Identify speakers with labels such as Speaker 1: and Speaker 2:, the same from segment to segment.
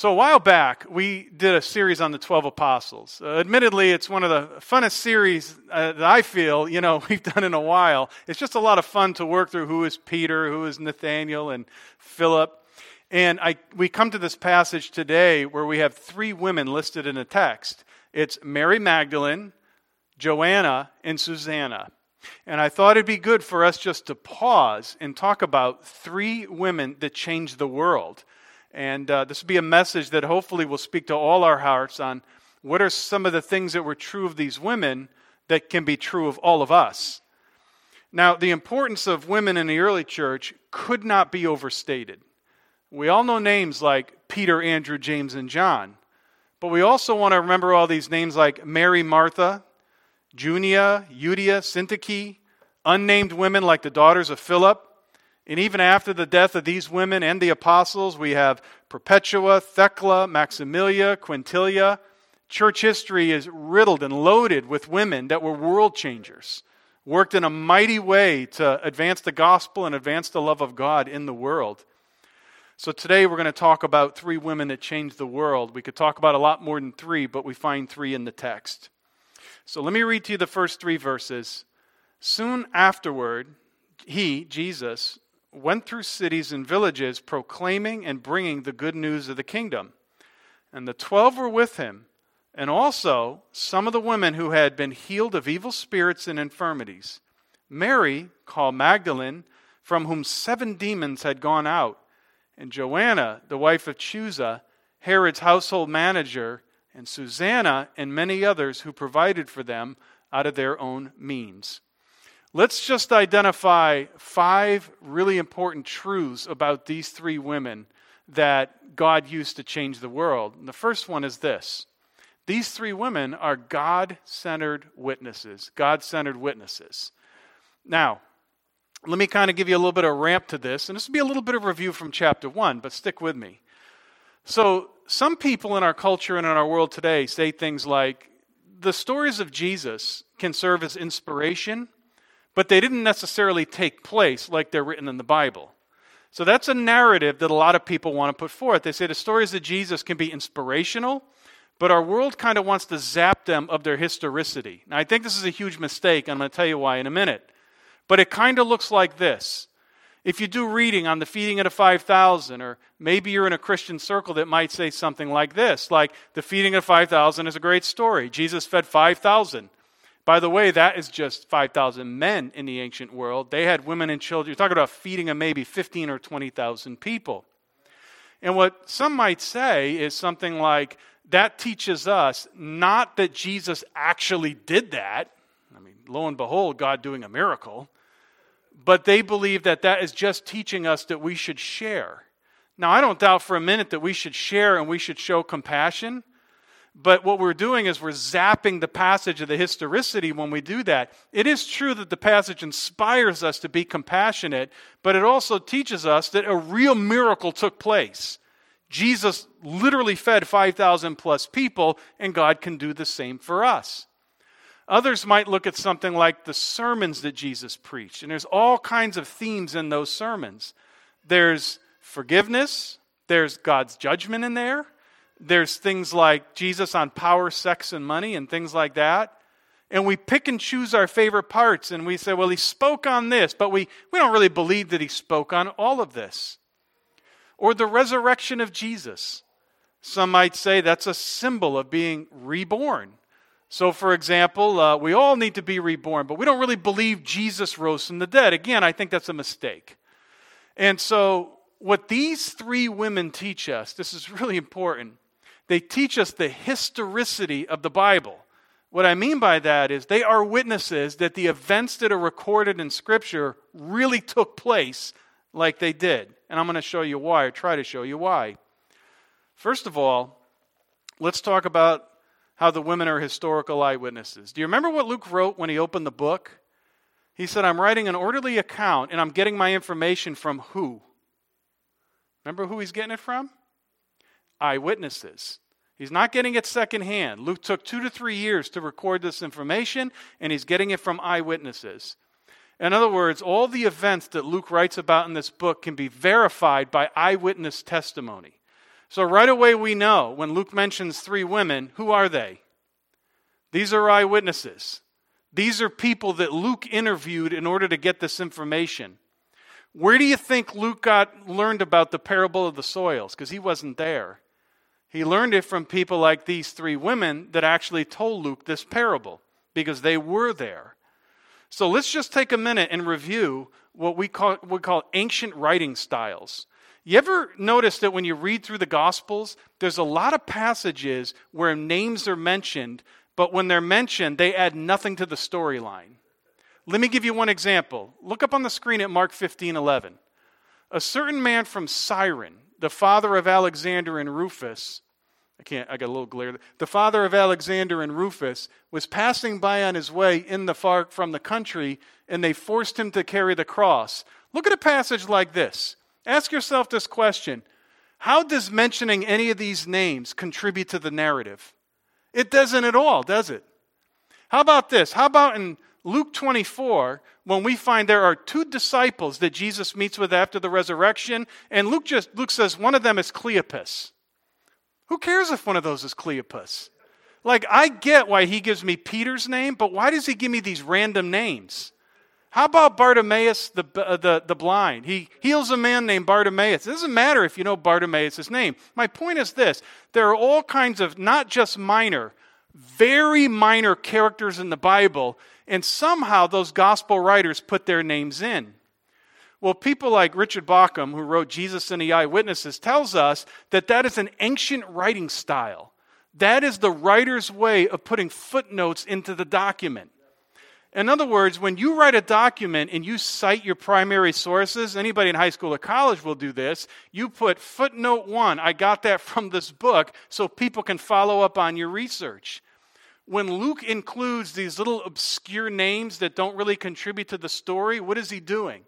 Speaker 1: So, a while back, we did a series on the 12 apostles. Uh, admittedly, it's one of the funnest series uh, that I feel, you know, we've done in a while. It's just a lot of fun to work through who is Peter, who is Nathaniel, and Philip. And I, we come to this passage today where we have three women listed in the text it's Mary Magdalene, Joanna, and Susanna. And I thought it'd be good for us just to pause and talk about three women that changed the world. And uh, this will be a message that hopefully will speak to all our hearts on what are some of the things that were true of these women that can be true of all of us. Now, the importance of women in the early church could not be overstated. We all know names like Peter, Andrew, James, and John. But we also want to remember all these names like Mary, Martha, Junia, Euodia, Syntyche, unnamed women like the daughters of Philip. And even after the death of these women and the apostles, we have Perpetua, Thecla, Maximilia, Quintilia. Church history is riddled and loaded with women that were world changers, worked in a mighty way to advance the gospel and advance the love of God in the world. So today we're going to talk about three women that changed the world. We could talk about a lot more than three, but we find three in the text. So let me read to you the first three verses. Soon afterward, he, Jesus, went through cities and villages proclaiming and bringing the good news of the kingdom. And the twelve were with him, and also some of the women who had been healed of evil spirits and infirmities. Mary, called Magdalene, from whom seven demons had gone out, and Joanna, the wife of Chuza, Herod's household manager, and Susanna, and many others who provided for them out of their own means. Let's just identify five really important truths about these three women that God used to change the world. And the first one is this these three women are God centered witnesses. God centered witnesses. Now, let me kind of give you a little bit of ramp to this, and this will be a little bit of review from chapter one, but stick with me. So, some people in our culture and in our world today say things like the stories of Jesus can serve as inspiration but they didn't necessarily take place like they're written in the Bible. So that's a narrative that a lot of people want to put forth. They say the stories of Jesus can be inspirational, but our world kind of wants to zap them of their historicity. Now, I think this is a huge mistake, and I'm going to tell you why in a minute. But it kind of looks like this. If you do reading on the feeding of the 5,000, or maybe you're in a Christian circle that might say something like this, like the feeding of 5,000 is a great story. Jesus fed 5,000. By the way, that is just 5,000 men in the ancient world. They had women and children. You're talking about feeding of maybe 15 or 20,000 people. And what some might say is something like that teaches us not that Jesus actually did that. I mean, lo and behold, God doing a miracle. But they believe that that is just teaching us that we should share. Now, I don't doubt for a minute that we should share and we should show compassion. But what we're doing is we're zapping the passage of the historicity when we do that. It is true that the passage inspires us to be compassionate, but it also teaches us that a real miracle took place. Jesus literally fed 5,000 plus people, and God can do the same for us. Others might look at something like the sermons that Jesus preached, and there's all kinds of themes in those sermons. There's forgiveness, there's God's judgment in there, there's things like Jesus on power, sex, and money, and things like that. And we pick and choose our favorite parts, and we say, well, he spoke on this, but we, we don't really believe that he spoke on all of this. Or the resurrection of Jesus. Some might say that's a symbol of being reborn. So, for example, uh, we all need to be reborn, but we don't really believe Jesus rose from the dead. Again, I think that's a mistake. And so, what these three women teach us, this is really important, they teach us the historicity of the Bible. What I mean by that is they are witnesses that the events that are recorded in Scripture really took place like they did. And I'm going to show you why, or try to show you why. First of all, let's talk about how the women are historical eyewitnesses. Do you remember what Luke wrote when he opened the book? He said, I'm writing an orderly account and I'm getting my information from who? Remember who he's getting it from? Eyewitnesses. He's not getting it secondhand. Luke took two to three years to record this information, and he's getting it from eyewitnesses. In other words, all the events that Luke writes about in this book can be verified by eyewitness testimony. So right away we know when Luke mentions three women, who are they? These are eyewitnesses. These are people that Luke interviewed in order to get this information. Where do you think Luke got learned about the parable of the soils? Because he wasn't there. He learned it from people like these three women that actually told Luke this parable because they were there. So let's just take a minute and review what we call, we call ancient writing styles. You ever notice that when you read through the Gospels, there's a lot of passages where names are mentioned, but when they're mentioned, they add nothing to the storyline. Let me give you one example. Look up on the screen at Mark 15 11. A certain man from Cyrene, the father of Alexander and Rufus, I can't, I got a little glare. The father of Alexander and Rufus was passing by on his way in the far from the country, and they forced him to carry the cross. Look at a passage like this. Ask yourself this question How does mentioning any of these names contribute to the narrative? It doesn't at all, does it? How about this? How about in Luke 24, when we find there are two disciples that Jesus meets with after the resurrection, and Luke just Luke says one of them is Cleopas. Who cares if one of those is Cleopas? Like I get why he gives me Peter's name, but why does he give me these random names? How about Bartimaeus the, uh, the, the blind? He heals a man named Bartimaeus. It doesn't matter if you know Bartimaeus' name. My point is this there are all kinds of, not just minor, very minor characters in the Bible and somehow those gospel writers put their names in. Well, people like Richard Bauckham, who wrote Jesus and the Eyewitnesses, tells us that that is an ancient writing style. That is the writer's way of putting footnotes into the document. In other words, when you write a document and you cite your primary sources, anybody in high school or college will do this. You put footnote one, I got that from this book, so people can follow up on your research when Luke includes these little obscure names that don't really contribute to the story, what is he doing?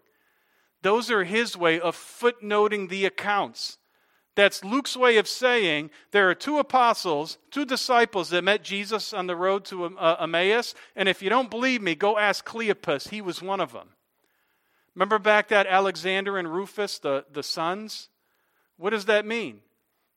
Speaker 1: Those are his way of footnoting the accounts. That's Luke's way of saying there are two apostles, two disciples that met Jesus on the road to uh, Emmaus, and if you don't believe me, go ask Cleopas. He was one of them. Remember back that Alexander and Rufus, the, the sons? What does that mean?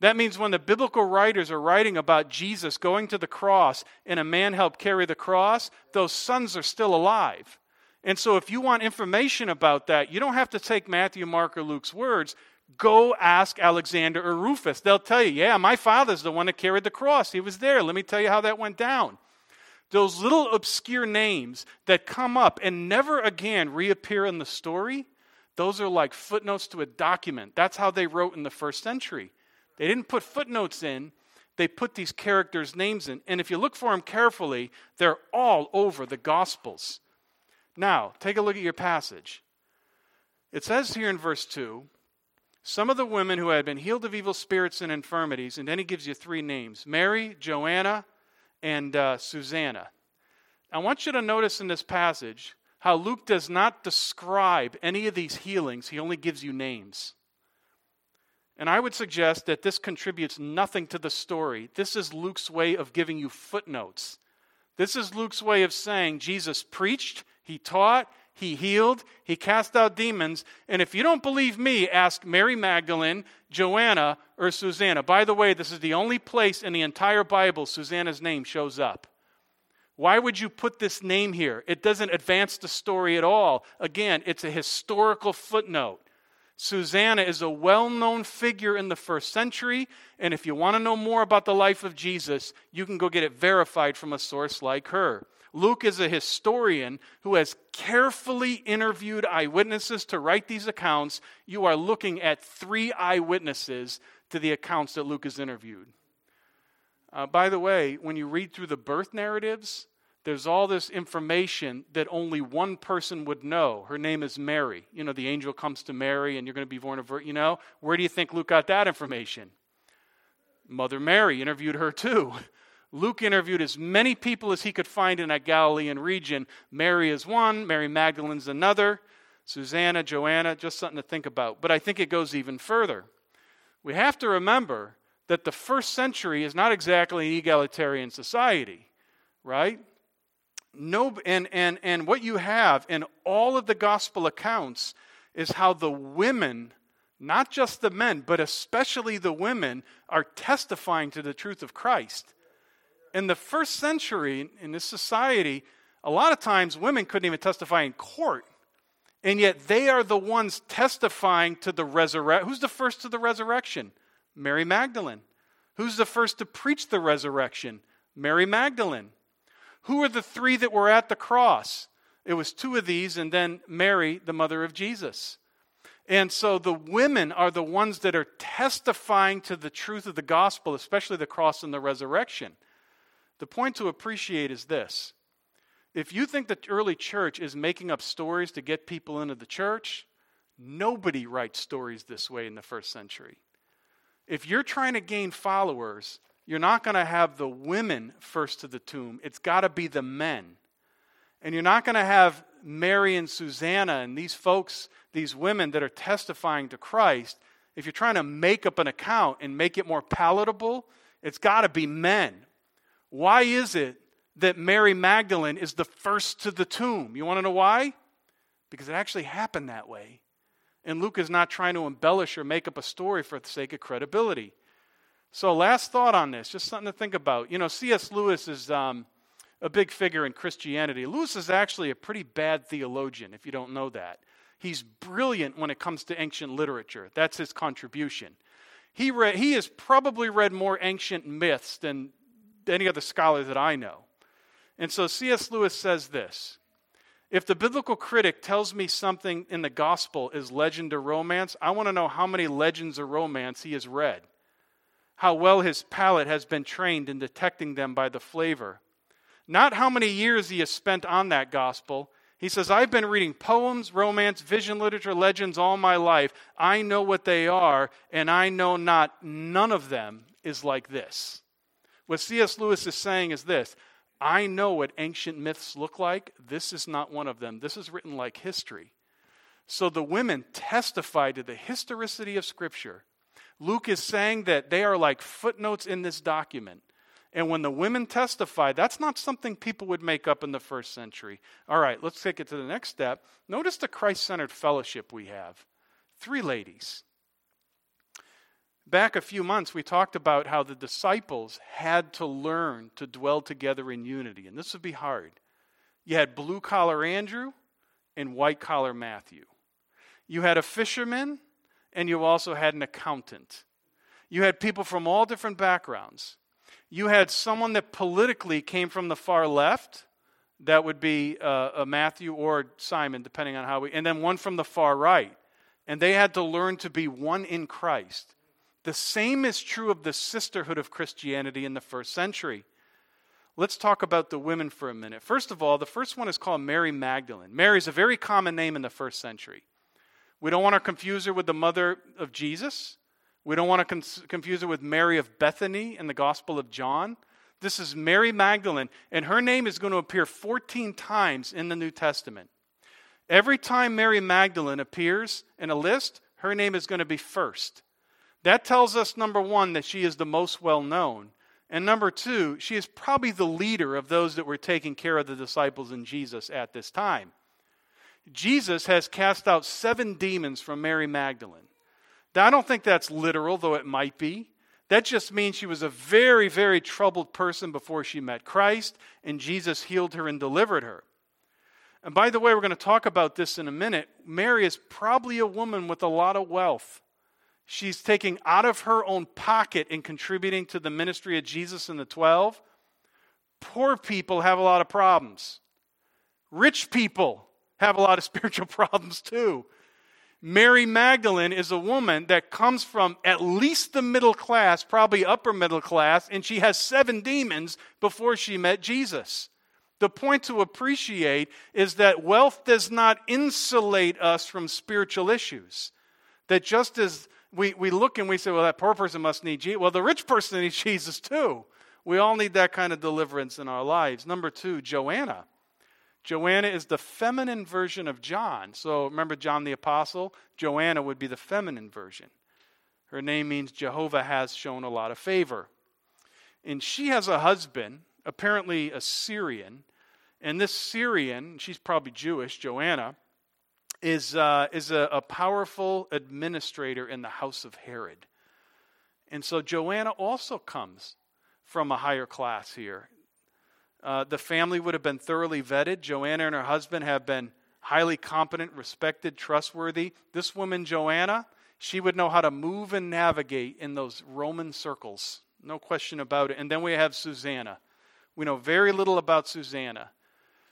Speaker 1: That means when the biblical writers are writing about Jesus going to the cross and a man helped carry the cross, those sons are still alive. And so if you want information about that, you don't have to take Matthew, Mark, or Luke's words. Go ask Alexander or Rufus. They'll tell you, yeah, my father's the one that carried the cross. He was there. Let me tell you how that went down. Those little obscure names that come up and never again reappear in the story, those are like footnotes to a document. That's how they wrote in the first century. They didn't put footnotes in, they put these characters' names in. And if you look for them carefully, they're all over the Gospels. Now, take a look at your passage. It says here in verse 2 some of the women who had been healed of evil spirits and infirmities, and then he gives you three names Mary, Joanna, and uh, Susanna. I want you to notice in this passage how Luke does not describe any of these healings, he only gives you names. And I would suggest that this contributes nothing to the story. This is Luke's way of giving you footnotes. This is Luke's way of saying Jesus preached, he taught, he healed, he cast out demons. And if you don't believe me, ask Mary Magdalene, Joanna, or Susanna. By the way, this is the only place in the entire Bible Susanna's name shows up. Why would you put this name here? It doesn't advance the story at all. Again, it's a historical footnote. Susanna is a well known figure in the first century, and if you want to know more about the life of Jesus, you can go get it verified from a source like her. Luke is a historian who has carefully interviewed eyewitnesses to write these accounts. You are looking at three eyewitnesses to the accounts that Luke has interviewed. Uh, by the way, when you read through the birth narratives, there's all this information that only one person would know. Her name is Mary. You know, the angel comes to Mary and you're going to be born of, her. you know, where do you think Luke got that information? Mother Mary interviewed her too. Luke interviewed as many people as he could find in that Galilean region. Mary is one, Mary Magdalene's another, Susanna, Joanna, just something to think about. But I think it goes even further. We have to remember that the first century is not exactly an egalitarian society, right? No, and, and, and what you have in all of the gospel accounts is how the women not just the men, but especially the women, are testifying to the truth of Christ. In the first century, in this society, a lot of times women couldn't even testify in court. And yet they are the ones testifying to the resurrection. Who's the first to the resurrection? Mary Magdalene. Who's the first to preach the resurrection? Mary Magdalene. Who are the three that were at the cross? It was two of these, and then Mary, the mother of Jesus. And so the women are the ones that are testifying to the truth of the gospel, especially the cross and the resurrection. The point to appreciate is this if you think the early church is making up stories to get people into the church, nobody writes stories this way in the first century. If you're trying to gain followers, you're not going to have the women first to the tomb. It's got to be the men. And you're not going to have Mary and Susanna and these folks, these women that are testifying to Christ. If you're trying to make up an account and make it more palatable, it's got to be men. Why is it that Mary Magdalene is the first to the tomb. You want to know why? Because it actually happened that way. And Luke is not trying to embellish or make up a story for the sake of credibility. So, last thought on this, just something to think about. You know, C.S. Lewis is um, a big figure in Christianity. Lewis is actually a pretty bad theologian, if you don't know that. He's brilliant when it comes to ancient literature. That's his contribution. He, read, he has probably read more ancient myths than any other scholar that I know. And so C.S. Lewis says this If the biblical critic tells me something in the gospel is legend or romance, I want to know how many legends or romance he has read, how well his palate has been trained in detecting them by the flavor. Not how many years he has spent on that gospel. He says, I've been reading poems, romance, vision literature, legends all my life. I know what they are, and I know not none of them is like this. What C.S. Lewis is saying is this I know what ancient myths look like. This is not one of them. This is written like history. So the women testify to the historicity of Scripture. Luke is saying that they are like footnotes in this document. And when the women testify, that's not something people would make up in the first century. All right, let's take it to the next step. Notice the Christ centered fellowship we have. Three ladies back a few months, we talked about how the disciples had to learn to dwell together in unity, and this would be hard. You had blue collar Andrew and white collar Matthew. You had a fisherman, and you also had an accountant. You had people from all different backgrounds. You had someone that politically came from the far left, that would be uh, a Matthew or Simon, depending on how we, and then one from the far right. And they had to learn to be one in Christ. The same is true of the sisterhood of Christianity in the first century. Let's talk about the women for a minute. First of all, the first one is called Mary Magdalene. Mary is a very common name in the first century. We don't want to confuse her with the mother of Jesus. We don't want to confuse her with Mary of Bethany in the Gospel of John. This is Mary Magdalene, and her name is going to appear 14 times in the New Testament. Every time Mary Magdalene appears in a list, her name is going to be first. That tells us, number one, that she is the most well known. And number two, she is probably the leader of those that were taking care of the disciples and Jesus at this time. Jesus has cast out seven demons from Mary Magdalene. Now, I don't think that's literal, though it might be. That just means she was a very, very troubled person before she met Christ, and Jesus healed her and delivered her. And by the way, we're going to talk about this in a minute. Mary is probably a woman with a lot of wealth she's taking out of her own pocket and contributing to the ministry of Jesus and the 12. Poor people have a lot of problems. Rich people have a lot of spiritual problems too. Mary Magdalene is a woman that comes from at least the middle class, probably upper middle class, and she has seven demons before she met Jesus. The point to appreciate is that wealth does not insulate us from spiritual issues. That just as we, we look and we say, well, that poor person must need Jesus. Well, the rich person needs Jesus too. We all need that kind of deliverance in our lives. Number two, Joanna. Joanna is the feminine version of John. So remember John the Apostle? Joanna would be the feminine version. Her name means Jehovah has shown a lot of favor. And she has a husband, apparently a Syrian. And this Syrian, she's probably Jewish, Joanna, is, uh, is a, a powerful administrator in the house of Herod. And so Joanna also comes from a higher class here. Uh, the family would have been thoroughly vetted. Joanna and her husband have been highly competent, respected, trustworthy. This woman, Joanna, she would know how to move and navigate in those Roman circles. No question about it. And then we have Susanna. We know very little about Susanna.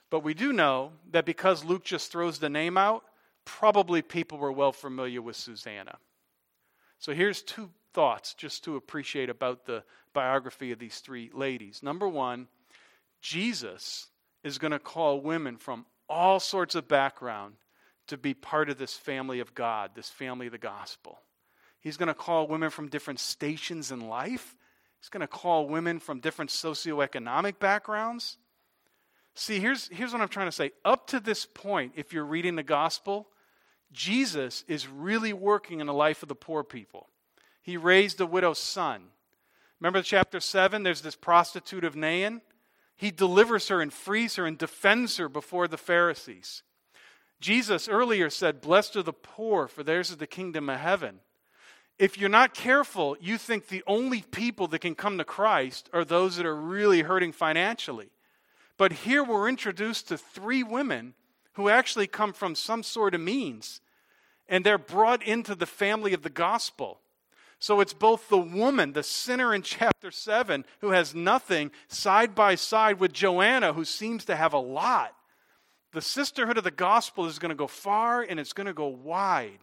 Speaker 1: But we do know that because Luke just throws the name out, probably people were well familiar with Susanna. So here's two thoughts just to appreciate about the biography of these three ladies. Number one, Jesus is going to call women from all sorts of background to be part of this family of God, this family of the gospel. He's going to call women from different stations in life. He's going to call women from different socioeconomic backgrounds. See, here's, here's what I'm trying to say. Up to this point, if you're reading the gospel, Jesus is really working in the life of the poor people. He raised a widow's son. Remember chapter 7? There's this prostitute of Nain. He delivers her and frees her and defends her before the Pharisees. Jesus earlier said, Blessed are the poor, for theirs is the kingdom of heaven. If you're not careful, you think the only people that can come to Christ are those that are really hurting financially. But here we're introduced to three women who actually come from some sort of means, and they're brought into the family of the gospel. So it's both the woman, the sinner in chapter 7, who has nothing, side by side with Joanna, who seems to have a lot. The sisterhood of the gospel is going to go far and it's going to go wide.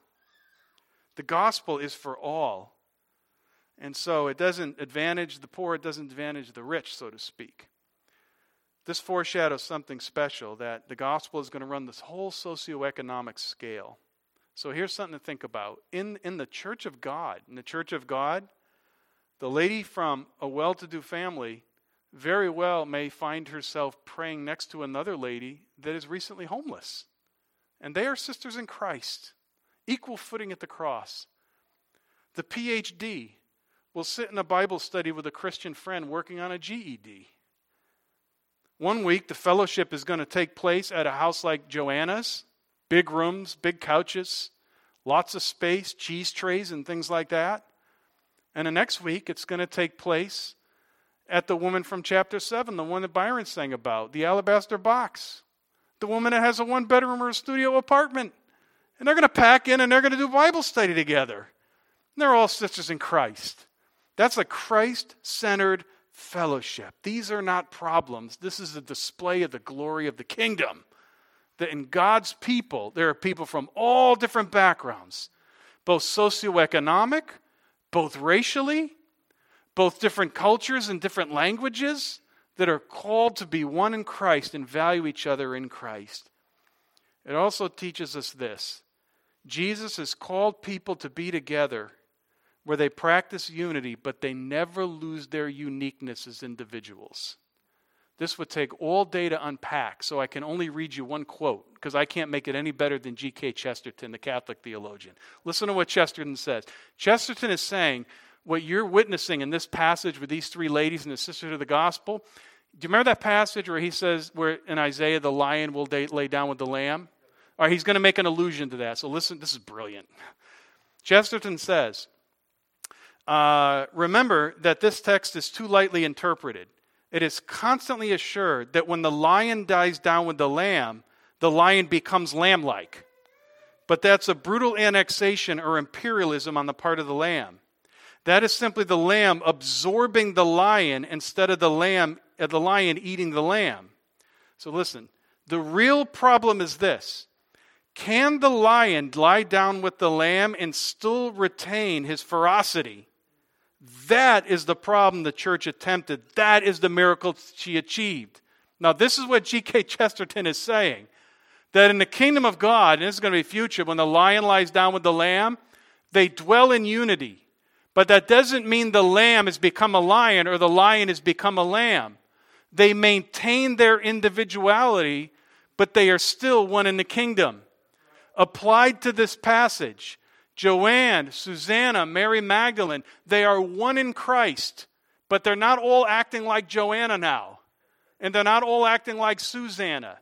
Speaker 1: The gospel is for all. And so it doesn't advantage the poor, it doesn't advantage the rich, so to speak. This foreshadows something special that the gospel is going to run this whole socioeconomic scale. So here's something to think about. In, in the church of God, in the church of God, the lady from a well to do family very well may find herself praying next to another lady that is recently homeless. And they are sisters in Christ, equal footing at the cross. The PhD will sit in a Bible study with a Christian friend working on a GED. One week, the fellowship is going to take place at a house like Joanna's big rooms, big couches, lots of space, cheese trays, and things like that. And the next week, it's going to take place at the woman from chapter 7, the one that Byron sang about, the alabaster box, the woman that has a one bedroom or a studio apartment. And they're going to pack in and they're going to do Bible study together. And they're all sisters in Christ. That's a Christ centered fellowship. These are not problems. This is a display of the glory of the kingdom. That in God's people, there are people from all different backgrounds, both socioeconomic, both racially, both different cultures and different languages that are called to be one in Christ and value each other in Christ. It also teaches us this Jesus has called people to be together where they practice unity, but they never lose their uniqueness as individuals. This would take all day to unpack, so I can only read you one quote because I can't make it any better than G.K. Chesterton, the Catholic theologian. Listen to what Chesterton says. Chesterton is saying what you're witnessing in this passage with these three ladies and the sisters of the gospel. Do you remember that passage where he says, where in Isaiah, the lion will lay down with the lamb? All right, he's going to make an allusion to that. So listen, this is brilliant. Chesterton says, uh, remember that this text is too lightly interpreted. It is constantly assured that when the lion dies down with the lamb, the lion becomes lamb like. But that's a brutal annexation or imperialism on the part of the lamb. That is simply the lamb absorbing the lion instead of the lamb uh, the lion eating the lamb. So listen, the real problem is this. Can the lion lie down with the lamb and still retain his ferocity? That is the problem the church attempted. That is the miracle she achieved. Now, this is what G.K. Chesterton is saying that in the kingdom of God, and this is going to be future, when the lion lies down with the lamb, they dwell in unity. But that doesn't mean the lamb has become a lion or the lion has become a lamb. They maintain their individuality, but they are still one in the kingdom. Applied to this passage, Joanne, Susanna, Mary Magdalene, they are one in Christ, but they're not all acting like Joanna now. And they're not all acting like Susanna.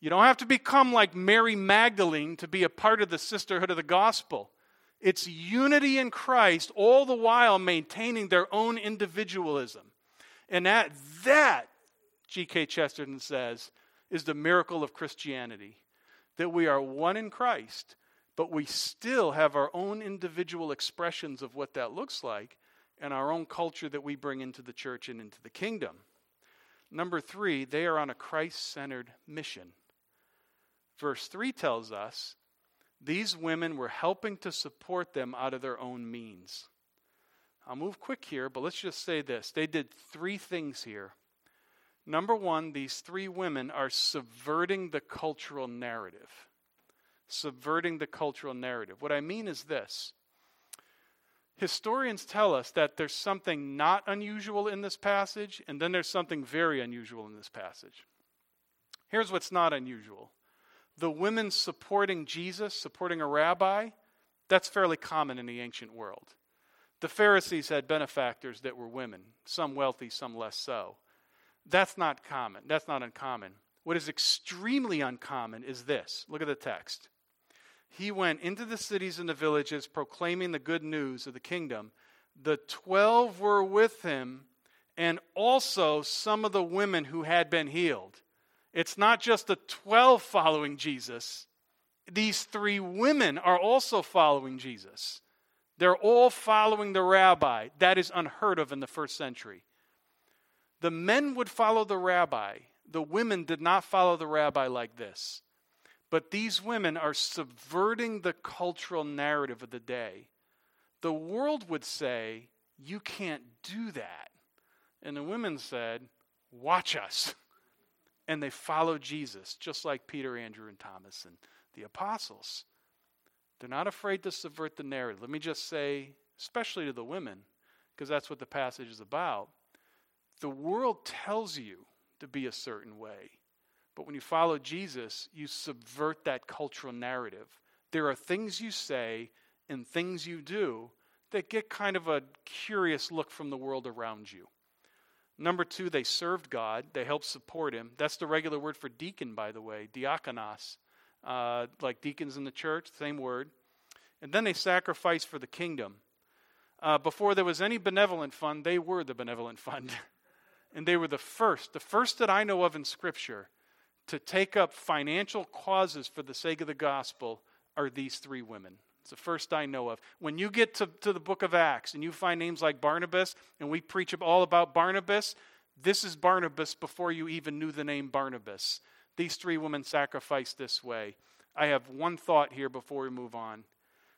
Speaker 1: You don't have to become like Mary Magdalene to be a part of the sisterhood of the gospel. It's unity in Christ, all the while maintaining their own individualism. And that, that, G.K. Chesterton says, is the miracle of Christianity. That we are one in Christ, but we still have our own individual expressions of what that looks like and our own culture that we bring into the church and into the kingdom. Number three, they are on a Christ centered mission. Verse 3 tells us these women were helping to support them out of their own means. I'll move quick here, but let's just say this. They did three things here. Number one, these three women are subverting the cultural narrative. Subverting the cultural narrative. What I mean is this historians tell us that there's something not unusual in this passage, and then there's something very unusual in this passage. Here's what's not unusual the women supporting Jesus, supporting a rabbi, that's fairly common in the ancient world. The Pharisees had benefactors that were women, some wealthy, some less so. That's not common. That's not uncommon. What is extremely uncommon is this look at the text. He went into the cities and the villages proclaiming the good news of the kingdom. The twelve were with him, and also some of the women who had been healed. It's not just the 12 following Jesus, these three women are also following Jesus. They're all following the rabbi. That is unheard of in the first century. The men would follow the rabbi, the women did not follow the rabbi like this. But these women are subverting the cultural narrative of the day. The world would say, You can't do that. And the women said, Watch us. and they follow Jesus, just like Peter, Andrew, and Thomas and the apostles. They're not afraid to subvert the narrative. Let me just say, especially to the women, because that's what the passage is about. The world tells you to be a certain way. But when you follow Jesus, you subvert that cultural narrative. There are things you say and things you do that get kind of a curious look from the world around you. Number two, they served God. They helped support Him. That's the regular word for deacon, by the way, diakonos, uh, like deacons in the church, same word. And then they sacrificed for the kingdom. Uh, before there was any benevolent fund, they were the benevolent fund. and they were the first, the first that I know of in Scripture, to take up financial causes for the sake of the gospel are these three women. It's the first I know of. When you get to, to the book of Acts and you find names like Barnabas, and we preach all about Barnabas, this is Barnabas before you even knew the name Barnabas. These three women sacrificed this way. I have one thought here before we move on.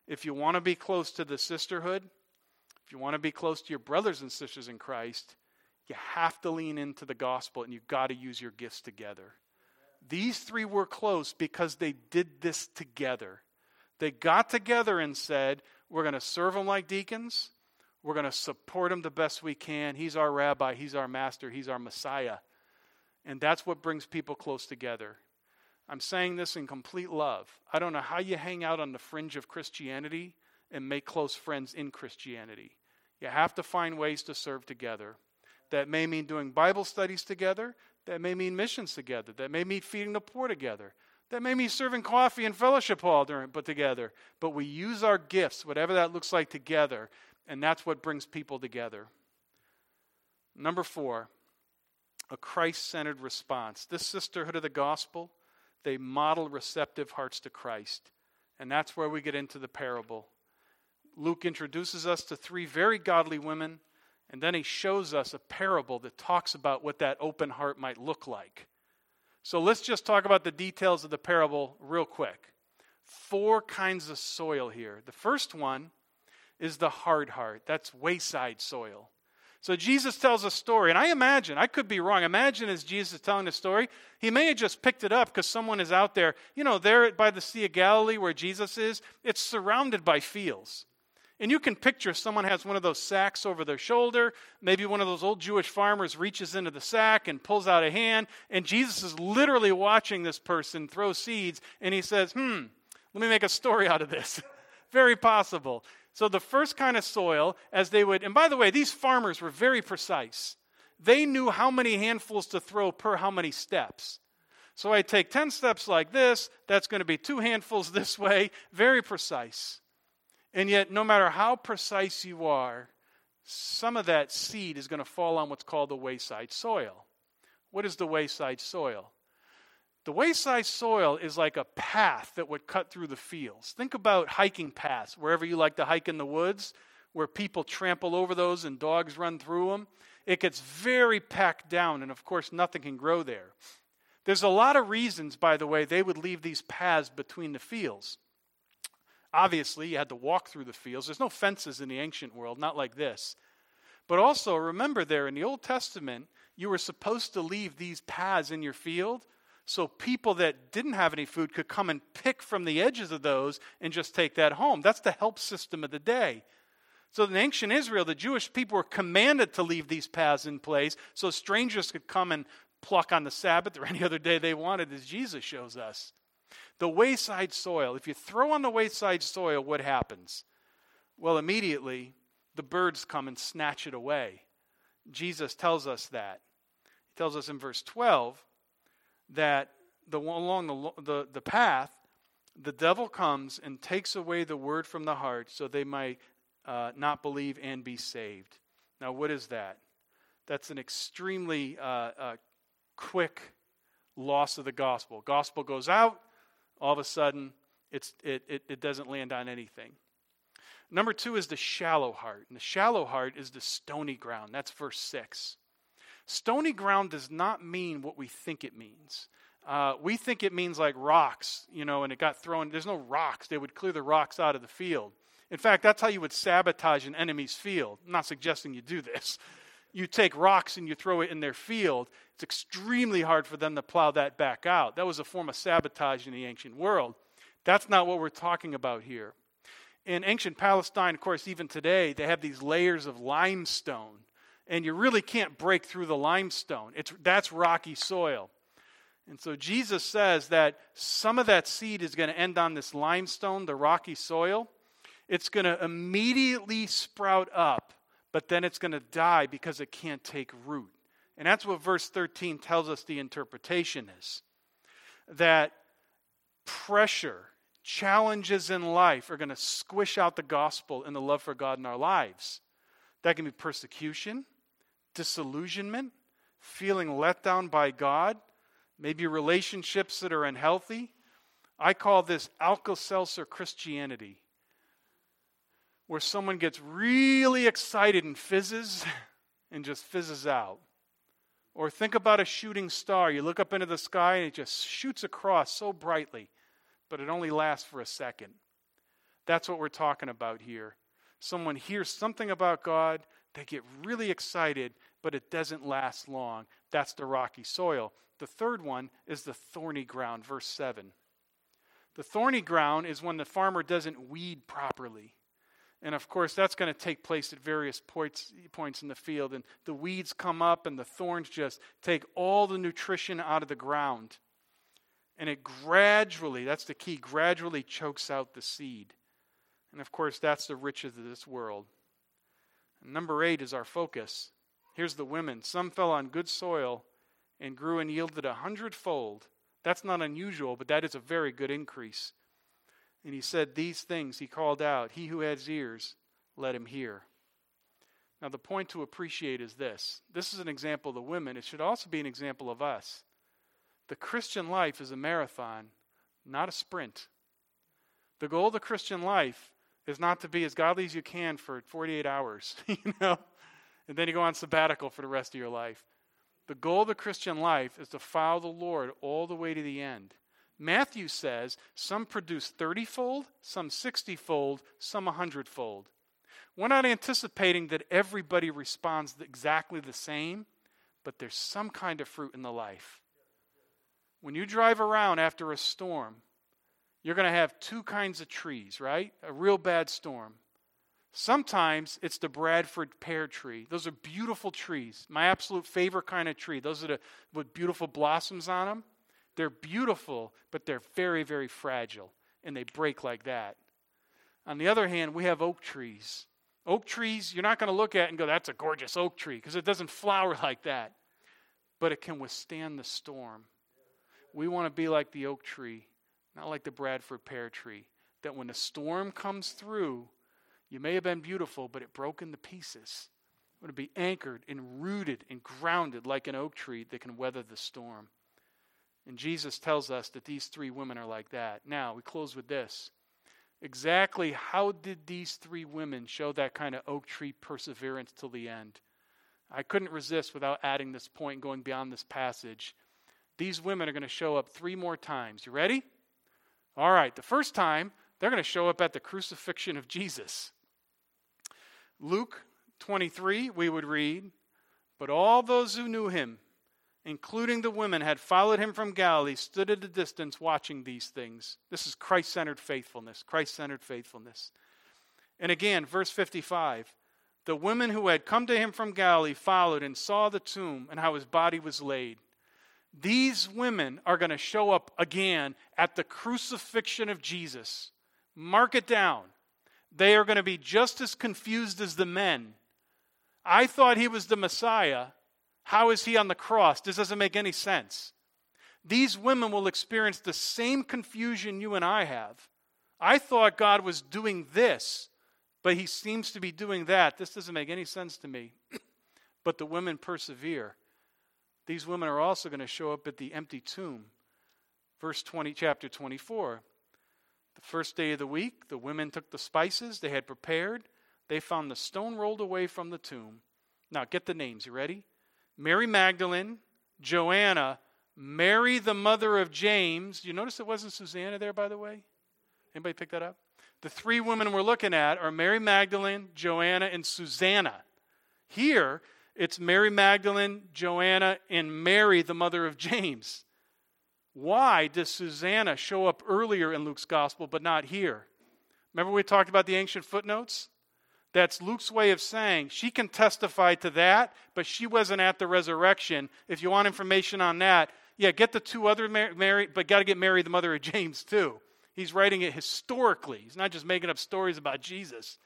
Speaker 1: If you want to be close to the sisterhood, if you want to be close to your brothers and sisters in Christ, you have to lean into the gospel and you've got to use your gifts together. These three were close because they did this together. They got together and said, We're going to serve him like deacons. We're going to support him the best we can. He's our rabbi, he's our master, he's our Messiah. And that's what brings people close together. I'm saying this in complete love. I don't know how you hang out on the fringe of Christianity and make close friends in Christianity. You have to find ways to serve together. That may mean doing Bible studies together. That may mean missions together. That may mean feeding the poor together. That may mean serving coffee and fellowship hall during, but together. But we use our gifts, whatever that looks like, together, and that's what brings people together. Number four, a Christ centered response. This sisterhood of the gospel, they model receptive hearts to Christ. And that's where we get into the parable. Luke introduces us to three very godly women, and then he shows us a parable that talks about what that open heart might look like. So let's just talk about the details of the parable real quick. Four kinds of soil here. The first one is the hard heart, that's wayside soil. So Jesus tells a story, and I imagine, I could be wrong. Imagine as Jesus is telling the story, he may have just picked it up because someone is out there. You know, there by the Sea of Galilee where Jesus is, it's surrounded by fields. And you can picture someone has one of those sacks over their shoulder. Maybe one of those old Jewish farmers reaches into the sack and pulls out a hand. And Jesus is literally watching this person throw seeds. And he says, Hmm, let me make a story out of this. very possible. So, the first kind of soil, as they would, and by the way, these farmers were very precise. They knew how many handfuls to throw per how many steps. So I take 10 steps like this, that's going to be two handfuls this way, very precise. And yet, no matter how precise you are, some of that seed is going to fall on what's called the wayside soil. What is the wayside soil? The wayside soil is like a path that would cut through the fields. Think about hiking paths, wherever you like to hike in the woods, where people trample over those and dogs run through them. It gets very packed down, and of course, nothing can grow there. There's a lot of reasons, by the way, they would leave these paths between the fields. Obviously, you had to walk through the fields. There's no fences in the ancient world, not like this. But also, remember there in the Old Testament, you were supposed to leave these paths in your field so people that didn't have any food could come and pick from the edges of those and just take that home. That's the help system of the day. So in ancient Israel, the Jewish people were commanded to leave these paths in place so strangers could come and pluck on the Sabbath or any other day they wanted, as Jesus shows us. The wayside soil. If you throw on the wayside soil, what happens? Well, immediately the birds come and snatch it away. Jesus tells us that. He tells us in verse 12 that the, along the, the, the path, the devil comes and takes away the word from the heart so they might uh, not believe and be saved. Now, what is that? That's an extremely uh, uh, quick loss of the gospel. Gospel goes out, all of a sudden, it, it, it doesn't land on anything. Number two is the shallow heart. And the shallow heart is the stony ground. That's verse 6. Stony ground does not mean what we think it means. Uh, we think it means like rocks, you know, and it got thrown. There's no rocks. They would clear the rocks out of the field. In fact, that's how you would sabotage an enemy's field. I'm not suggesting you do this. You take rocks and you throw it in their field. It's extremely hard for them to plow that back out. That was a form of sabotage in the ancient world. That's not what we're talking about here. In ancient Palestine, of course, even today, they have these layers of limestone, and you really can't break through the limestone. It's, that's rocky soil. And so Jesus says that some of that seed is going to end on this limestone, the rocky soil. It's going to immediately sprout up, but then it's going to die because it can't take root. And that's what verse 13 tells us the interpretation is that pressure, challenges in life are going to squish out the gospel and the love for God in our lives. That can be persecution, disillusionment, feeling let down by God, maybe relationships that are unhealthy. I call this Alka Seltzer Christianity where someone gets really excited and fizzes and just fizzes out. Or think about a shooting star. You look up into the sky and it just shoots across so brightly, but it only lasts for a second. That's what we're talking about here. Someone hears something about God, they get really excited, but it doesn't last long. That's the rocky soil. The third one is the thorny ground, verse 7. The thorny ground is when the farmer doesn't weed properly. And of course, that's going to take place at various points, points in the field. And the weeds come up, and the thorns just take all the nutrition out of the ground. And it gradually, that's the key, gradually chokes out the seed. And of course, that's the riches of this world. And number eight is our focus. Here's the women. Some fell on good soil and grew and yielded a hundredfold. That's not unusual, but that is a very good increase. And he said these things he called out He who has ears, let him hear. Now, the point to appreciate is this this is an example of the women. It should also be an example of us. The Christian life is a marathon, not a sprint. The goal of the Christian life is not to be as godly as you can for 48 hours, you know, and then you go on sabbatical for the rest of your life. The goal of the Christian life is to follow the Lord all the way to the end. Matthew says some produce 30 fold, some 60 fold, some 100 fold. We're not anticipating that everybody responds exactly the same, but there's some kind of fruit in the life. When you drive around after a storm, you're going to have two kinds of trees, right? A real bad storm. Sometimes it's the Bradford pear tree. Those are beautiful trees. My absolute favorite kind of tree. Those are the with beautiful blossoms on them. They're beautiful, but they're very, very fragile, and they break like that. On the other hand, we have oak trees. Oak trees, you're not going to look at and go, that's a gorgeous oak tree, because it doesn't flower like that. But it can withstand the storm. we want to be like the oak tree, not like the Bradford pear tree. That when a storm comes through, you may have been beautiful, but it broke into pieces. We want to be anchored and rooted and grounded like an oak tree that can weather the storm. And Jesus tells us that these three women are like that. Now, we close with this. Exactly how did these three women show that kind of oak tree perseverance till the end? I couldn't resist without adding this point, going beyond this passage. These women are going to show up three more times. You ready? All right, the first time, they're going to show up at the crucifixion of Jesus. Luke 23, we would read, But all those who knew him, including the women, had followed him from Galilee, stood at a distance watching these things. This is Christ centered faithfulness. Christ centered faithfulness. And again, verse 55 the women who had come to him from Galilee followed and saw the tomb and how his body was laid. These women are going to show up again at the crucifixion of Jesus. Mark it down. They are going to be just as confused as the men. I thought he was the Messiah. How is he on the cross? This doesn't make any sense. These women will experience the same confusion you and I have. I thought God was doing this, but he seems to be doing that. This doesn't make any sense to me. but the women persevere. These women are also going to show up at the empty tomb. Verse 20, chapter 24. The first day of the week, the women took the spices they had prepared. They found the stone rolled away from the tomb. Now, get the names. You ready? Mary Magdalene, Joanna, Mary, the mother of James. You notice it wasn't Susanna there, by the way? Anybody pick that up? The three women we're looking at are Mary Magdalene, Joanna, and Susanna. Here, it's Mary Magdalene, Joanna, and Mary, the mother of James. Why does Susanna show up earlier in Luke's gospel but not here? Remember we talked about the ancient footnotes? That's Luke's way of saying she can testify to that, but she wasn't at the resurrection. If you want information on that, yeah, get the two other Mary, but got to get Mary, the mother of James, too. He's writing it historically. He's not just making up stories about Jesus.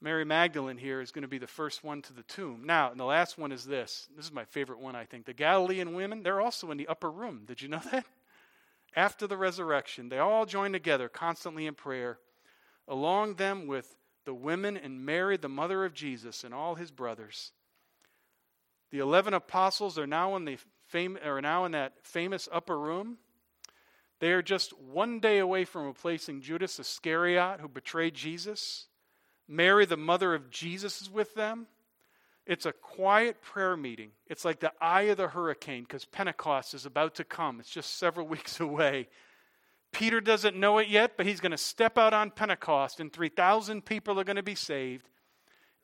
Speaker 1: Mary Magdalene here is going to be the first one to the tomb. Now, and the last one is this. This is my favorite one, I think. The Galilean women, they're also in the upper room. Did you know that? After the resurrection, they all join together constantly in prayer along them with the women and Mary, the mother of Jesus, and all his brothers. The eleven apostles are now in the fam- are now in that famous upper room. They are just one day away from replacing Judas Iscariot, who betrayed Jesus. Mary, the mother of Jesus, is with them. It's a quiet prayer meeting. It's like the eye of the hurricane because Pentecost is about to come. It's just several weeks away. Peter doesn't know it yet, but he's going to step out on Pentecost, and 3,000 people are going to be saved.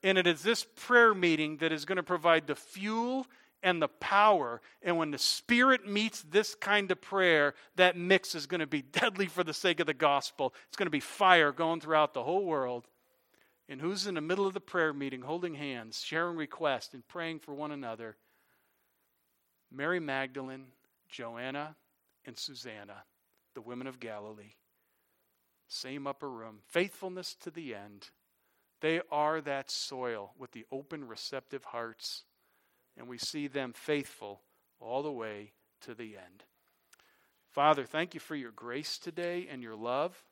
Speaker 1: And it is this prayer meeting that is going to provide the fuel and the power. And when the Spirit meets this kind of prayer, that mix is going to be deadly for the sake of the gospel. It's going to be fire going throughout the whole world. And who's in the middle of the prayer meeting holding hands, sharing requests, and praying for one another? Mary Magdalene, Joanna, and Susanna the women of Galilee. Same upper room. Faithfulness to the end. They are that soil with the open, receptive hearts. And we see them faithful all the way to the end. Father, thank you for your grace today and your love.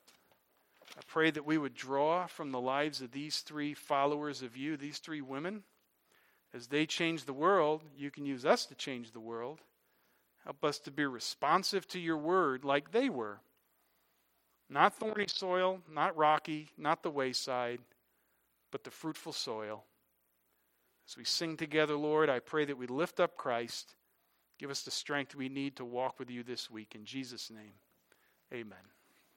Speaker 1: I pray that we would draw from the lives of these three followers of you, these three women. As they change the world, you can use us to change the world. Help us to be responsive to your word like they were. Not thorny soil, not rocky, not the wayside, but the fruitful soil. As we sing together, Lord, I pray that we lift up Christ. Give us the strength we need to walk with you this week. In Jesus' name, amen.